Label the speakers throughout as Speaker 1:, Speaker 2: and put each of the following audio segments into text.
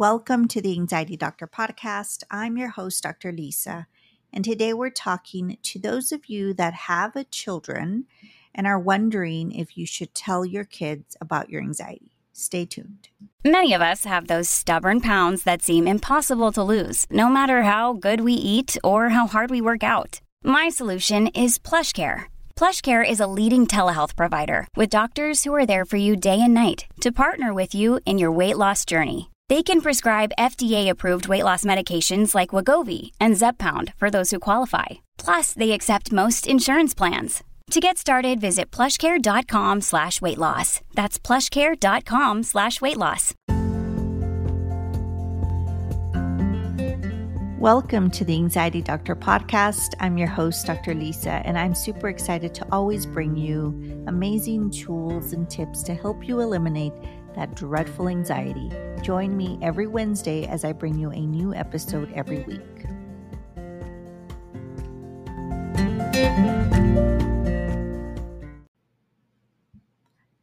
Speaker 1: Welcome to the Anxiety Doctor podcast. I'm your host, Dr. Lisa. And today we're talking to those of you that have a children and are wondering if you should tell your kids about your anxiety. Stay tuned.
Speaker 2: Many of us have those stubborn pounds that seem impossible to lose, no matter how good we eat or how hard we work out. My solution is PlushCare. PlushCare is a leading telehealth provider with doctors who are there for you day and night to partner with you in your weight loss journey. They can prescribe FDA-approved weight loss medications like Wegovy and Zepbound for those who qualify. Plus, they accept most insurance plans. To get started, visit plushcare.com slash weight loss. That's plushcare.com slash weight loss.
Speaker 1: Welcome to the Anxiety Doctor podcast. I'm your host, Dr. Lisa, and I'm super excited to always bring you amazing tools and tips to help you eliminate that dreadful anxiety. Join me every Wednesday as I bring you a new episode every week.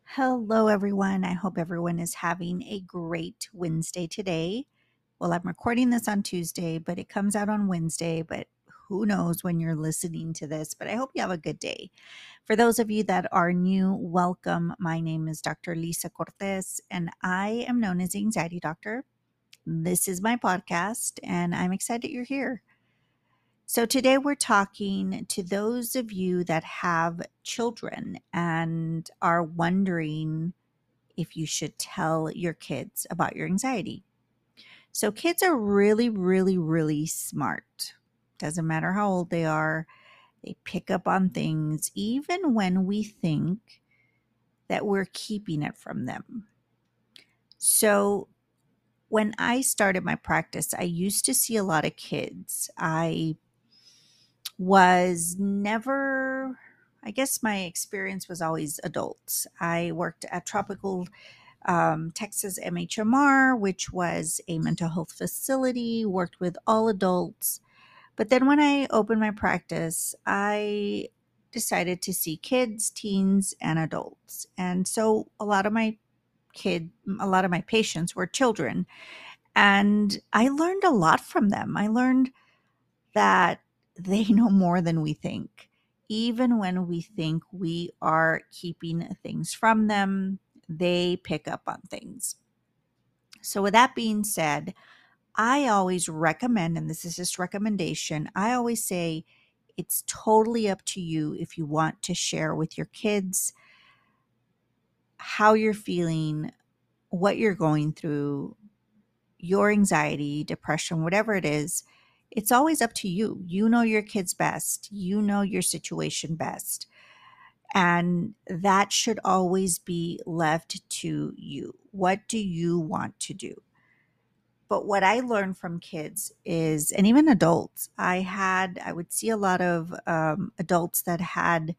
Speaker 1: Hello, everyone. I hope everyone is having a great Wednesday today. Well, I'm recording this on Tuesday, but it comes out on Wednesday. But who knows when you're listening to this, but I hope you have a good day. For those of you that are new, welcome. My name is Dr. Lisa Cortez, and I am known as the Anxiety Doctor. This is my podcast, and I'm excited you're here. So, today we're talking to those of you that have children and are wondering if you should tell your kids about your anxiety. So, kids are really, really, really smart. Doesn't matter how old they are, they pick up on things even when we think that we're keeping it from them. So, when I started my practice, I used to see a lot of kids. I was never, I guess my experience was always adults. I worked at Tropical um, Texas MHMR, which was a mental health facility, worked with all adults. But then when I opened my practice, I decided to see kids, teens, and adults. And so a lot of my kid, a lot of my patients were children. And I learned a lot from them. I learned that they know more than we think. Even when we think we are keeping things from them, they pick up on things. So, with that being said, I always recommend, and this is just recommendation, I always say it's totally up to you if you want to share with your kids how you're feeling, what you're going through, your anxiety, depression, whatever it is. It's always up to you. You know your kids best, you know your situation best. And that should always be left to you. What do you want to do? But what I learned from kids is, and even adults, I had, I would see a lot of um, adults that had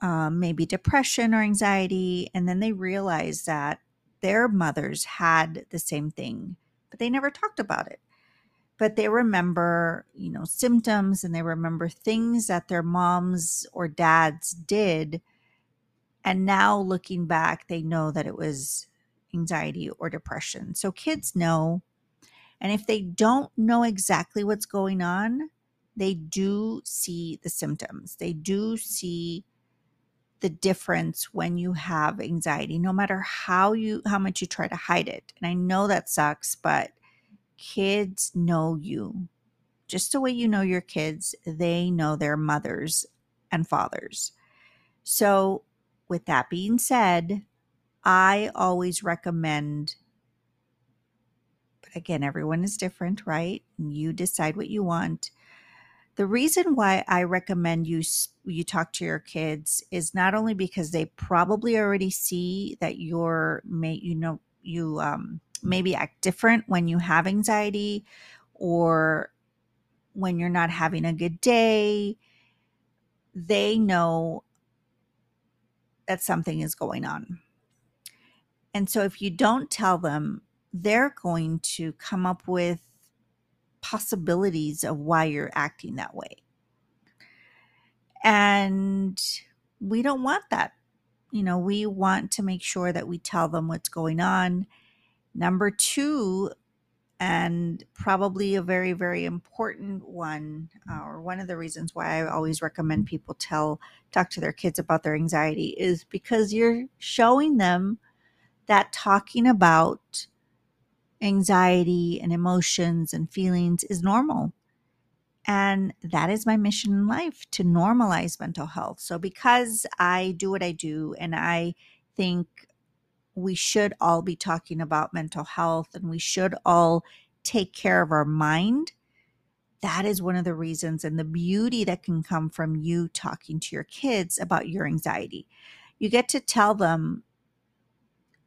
Speaker 1: um, maybe depression or anxiety, and then they realized that their mothers had the same thing, but they never talked about it. But they remember, you know, symptoms and they remember things that their moms or dads did. And now looking back, they know that it was anxiety or depression. So kids know and if they don't know exactly what's going on, they do see the symptoms. They do see the difference when you have anxiety no matter how you how much you try to hide it. And I know that sucks, but kids know you. Just the way you know your kids, they know their mothers and fathers. So, with that being said, I always recommend again, everyone is different, right? You decide what you want. The reason why I recommend you you talk to your kids is not only because they probably already see that you're may you know you um maybe act different when you have anxiety or when you're not having a good day, they know that something is going on. And so if you don't tell them, they're going to come up with possibilities of why you're acting that way. And we don't want that. You know, we want to make sure that we tell them what's going on. Number two, and probably a very, very important one, uh, or one of the reasons why I always recommend people tell, talk to their kids about their anxiety is because you're showing them that talking about anxiety and emotions and feelings is normal. And that is my mission in life to normalize mental health. So, because I do what I do, and I think we should all be talking about mental health and we should all take care of our mind, that is one of the reasons and the beauty that can come from you talking to your kids about your anxiety. You get to tell them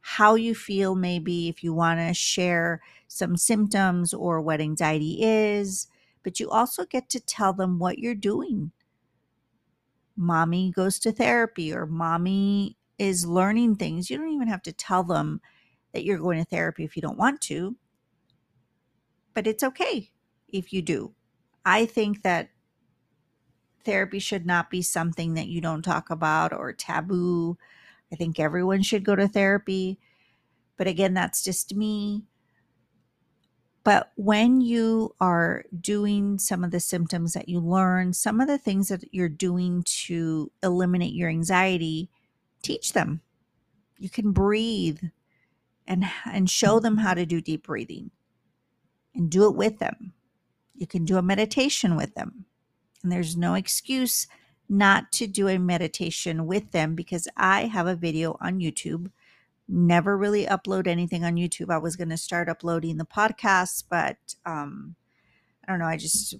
Speaker 1: how you feel, maybe if you want to share some symptoms or what anxiety is, but you also get to tell them what you're doing. Mommy goes to therapy or mommy is learning things. You don't even have to tell them that you're going to therapy if you don't want to, but it's okay if you do. I think that therapy should not be something that you don't talk about or taboo. I think everyone should go to therapy. But again, that's just me. But when you are doing some of the symptoms that you learn, some of the things that you're doing to eliminate your anxiety, teach them. You can breathe and and show them how to do deep breathing and do it with them. You can do a meditation with them. And there's no excuse not to do a meditation with them because I have a video on YouTube. Never really upload anything on YouTube. I was going to start uploading the podcast, but um, I don't know. I just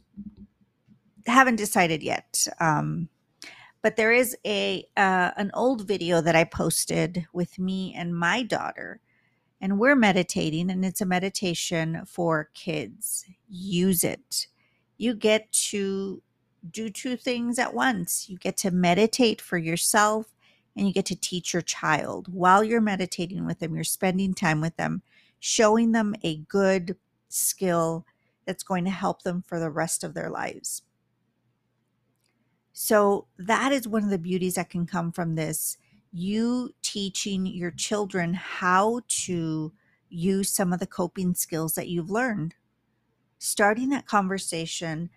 Speaker 1: haven't decided yet. Um, but there is a uh, an old video that I posted with me and my daughter, and we're meditating, and it's a meditation for kids. Use it. You get to do two things at once. You get to meditate for yourself and you get to teach your child. While you're meditating with them, you're spending time with them, showing them a good skill that's going to help them for the rest of their lives. So, that is one of the beauties that can come from this. You teaching your children how to use some of the coping skills that you've learned. Starting that conversation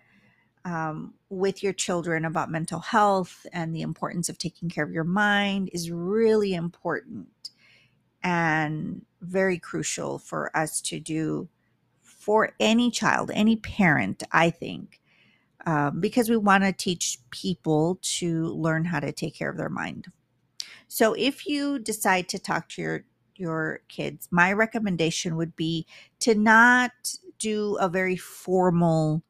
Speaker 1: um, with your children about mental health and the importance of taking care of your mind is really important and very crucial for us to do for any child, any parent, I think, um, because we want to teach people to learn how to take care of their mind. So if you decide to talk to your your kids, my recommendation would be to not do a very formal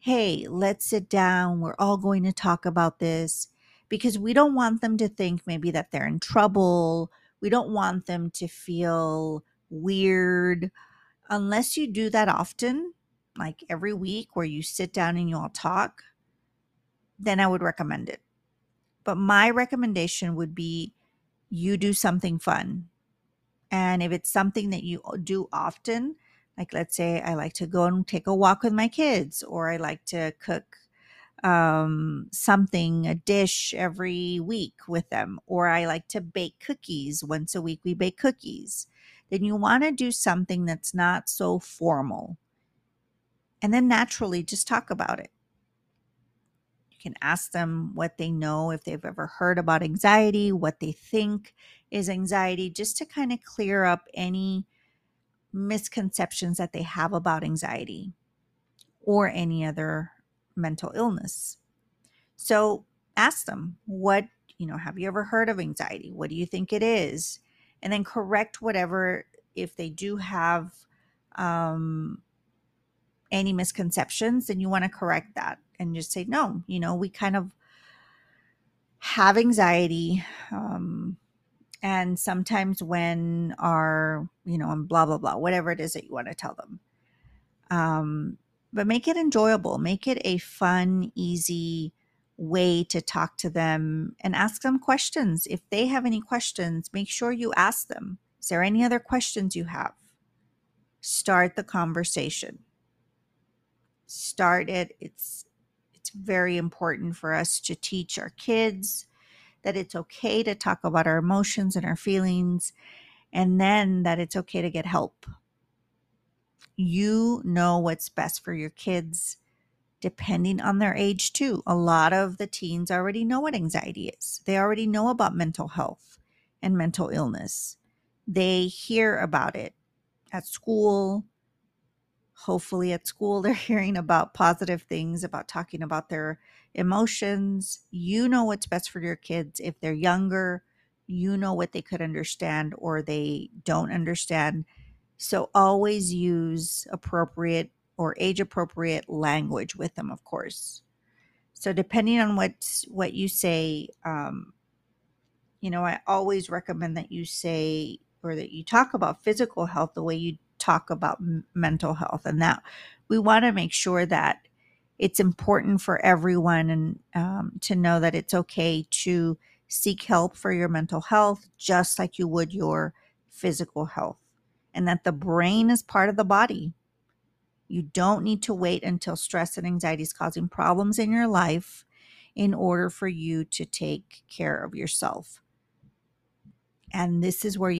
Speaker 1: hey, let's sit down. We're all going to talk about this because we don't want them to think maybe that they're in trouble. We don't want them to feel weird. Unless you do that often, like every week where you sit down and you all talk, then I would recommend it. But my recommendation would be you do something fun. And if it's something that you do often, like let's say i like to go and take a walk with my kids or i like to cook um, something a dish every week with them or i like to bake cookies. Once a week we bake cookies. Then you want to do something that's not so formal. And then naturally just talk about it. You can ask them what they know if they've ever heard about anxiety what they think is anxiety just to kind of clear up any misconceptions that they have about anxiety or any other mental illness. So ask them, what, you know, have you ever heard of anxiety? What do you think it is? And then correct whatever, if they do have um, any misconceptions, then you want to correct that and just say, no, you know, we kind of have anxiety. Um, and sometimes when our you know and blah blah blah whatever it is that you want to tell them. Um but make it enjoyable make it a fun easy way to talk to them and ask them questions. If they have any questions make sure you ask them. Is there any other questions you have? Start the conversation. Start it. It's it's very important for us to teach our kids that it's okay to talk about our emotions and our feelings, and then that it's okay to get help. You know what's best for your kids depending on their age, too. A lot of the teens already know what anxiety is, they already know about mental health and mental illness. They hear about it at school, hopefully at school they're hearing about positive things about talking about their emotions you know what's best for your kids if they're younger you know what they could understand or they don't understand. So always use appropriate or age appropriate language with them of course. So depending on what what you say um you know i always recommend that you say or that you talk about physical health the way you talk about m- mental health and that we want to make sure that it's important for everyone and um, to know that it's okay to seek help for your mental health just like you would your physical health and that the brain is part of the body. You don't need to wait until stress and anxiety is causing problems in your life in order for you to take care of yourself. And this is where you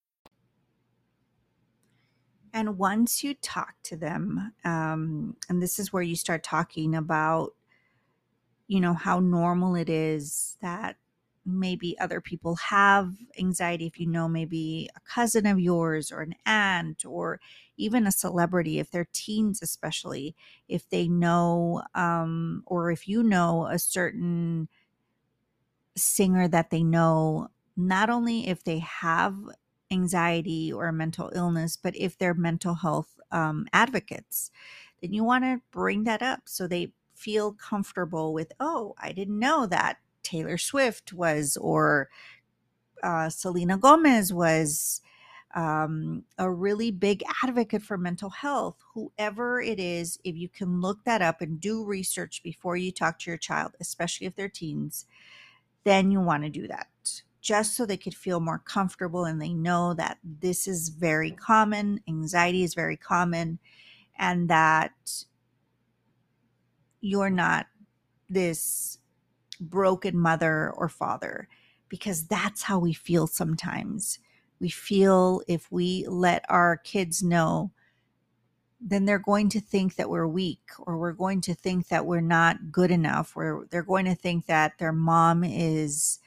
Speaker 1: And once you talk to them, um, and this is where you start talking about, you know, how normal it is that maybe other people have anxiety. If you know, maybe a cousin of yours or an aunt or even a celebrity, if they're teens, especially, if they know, um, or if you know a certain singer that they know, not only if they have anxiety or mental illness, but if they're mental health um, advocates, then you want to bring that up so they feel comfortable with, oh, I didn't know that Taylor Swift was or uh, Selena Gomez was um, a really big advocate for mental health. Whoever it is, if you can look that up and do research before you talk to your child, especially if they're teens, then you want to do that just so they could feel more comfortable and they know that this is very common, anxiety is very common, and that you're not this broken mother or father because that's how we feel sometimes. We feel if we let our kids know, then they're going to think that we're weak or we're going to think that we're not good enough or they're going to think that their mom is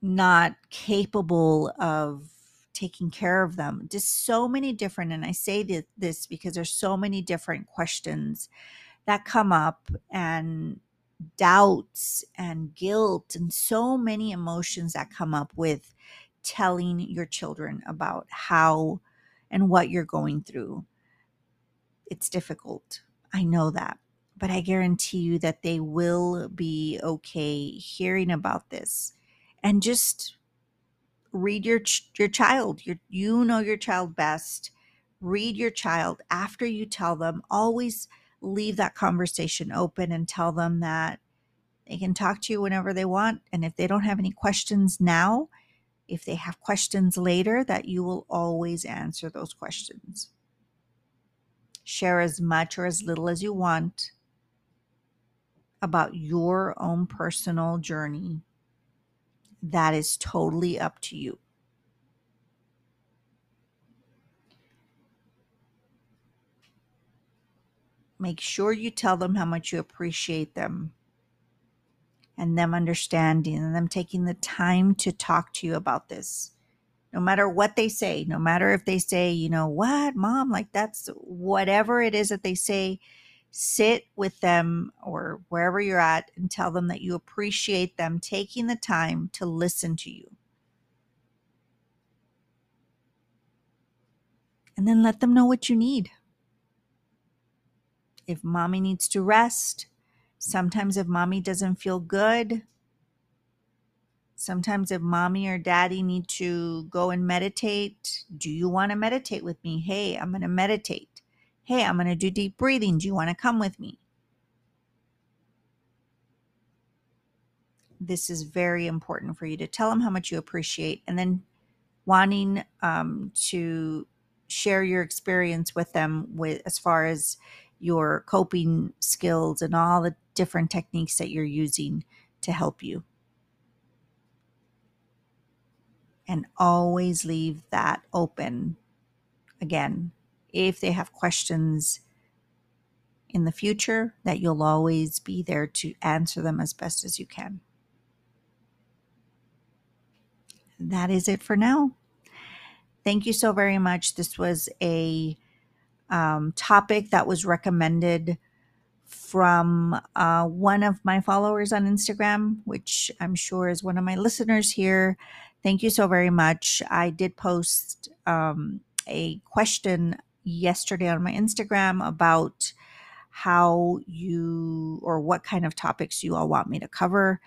Speaker 1: not capable of taking care of them just so many different and i say this because there's so many different questions that come up and doubts and guilt and so many emotions that come up with telling your children about how and what you're going through. It's difficult i know that but i guarantee you that they will be okay hearing about this and just read your your child. Your you know your child best. Read your child after you tell them. Always leave that conversation open and tell them that they can talk to you whenever they want. And if they don't have any questions now if they have questions later that you will always answer those questions. Share as much or as little as you want about your own personal journey that is totally up to you. Make sure you tell them how much you appreciate them and them understanding and them taking the time to talk to you about this. No matter what they say, no matter if they say, you know, what, mom, like that's whatever it is that they say, sit with them or wherever you're at and tell them that you appreciate them taking the time to listen to you. And then let them know what you need. If mommy needs to rest, sometimes if mommy doesn't feel good, sometimes if mommy or daddy need to go and meditate, do you want to meditate with me? Hey, I'm going to meditate. Hey, I'm going to do deep breathing. Do you want to come with me? This is very important for you to tell them how much you appreciate and then wanting um, to share your experience with them with as far as your coping skills and all the different techniques that you're using to help you. And always leave that open. Again, if they have questions in the future, that you'll always be there to answer them as best as you can. That is it for now. Thank you so very much. This was a um, topic that was recommended from uh, one of my followers on Instagram, which I'm sure is one of my listeners here. Thank you so very much. I did post um, a question yesterday on my Instagram about how you or what kind of topics you all want me to cover.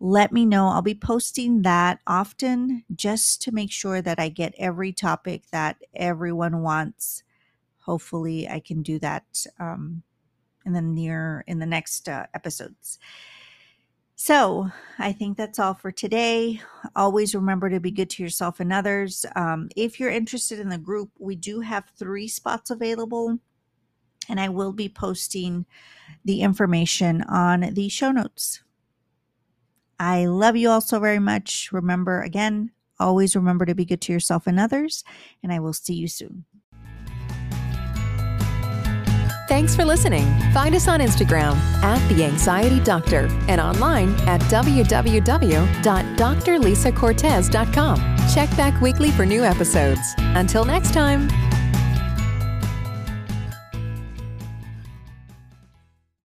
Speaker 1: Let me know. I'll be posting that often just to make sure that I get every topic that everyone wants. Hopefully, I can do that um, in the near in the next uh, episodes. So I think that's all for today. Always remember to be good to yourself and others. Um, if you're interested in the group, we do have three spots available, and I will be posting the information on the show notes. I love you all so very much. Remember, again, always remember to be good to yourself and others, and I will see you soon.
Speaker 3: Thanks for listening. Find us on Instagram at The Anxiety Doctor and online at www.drlisacortez.com. Check back weekly for new episodes. Until next time.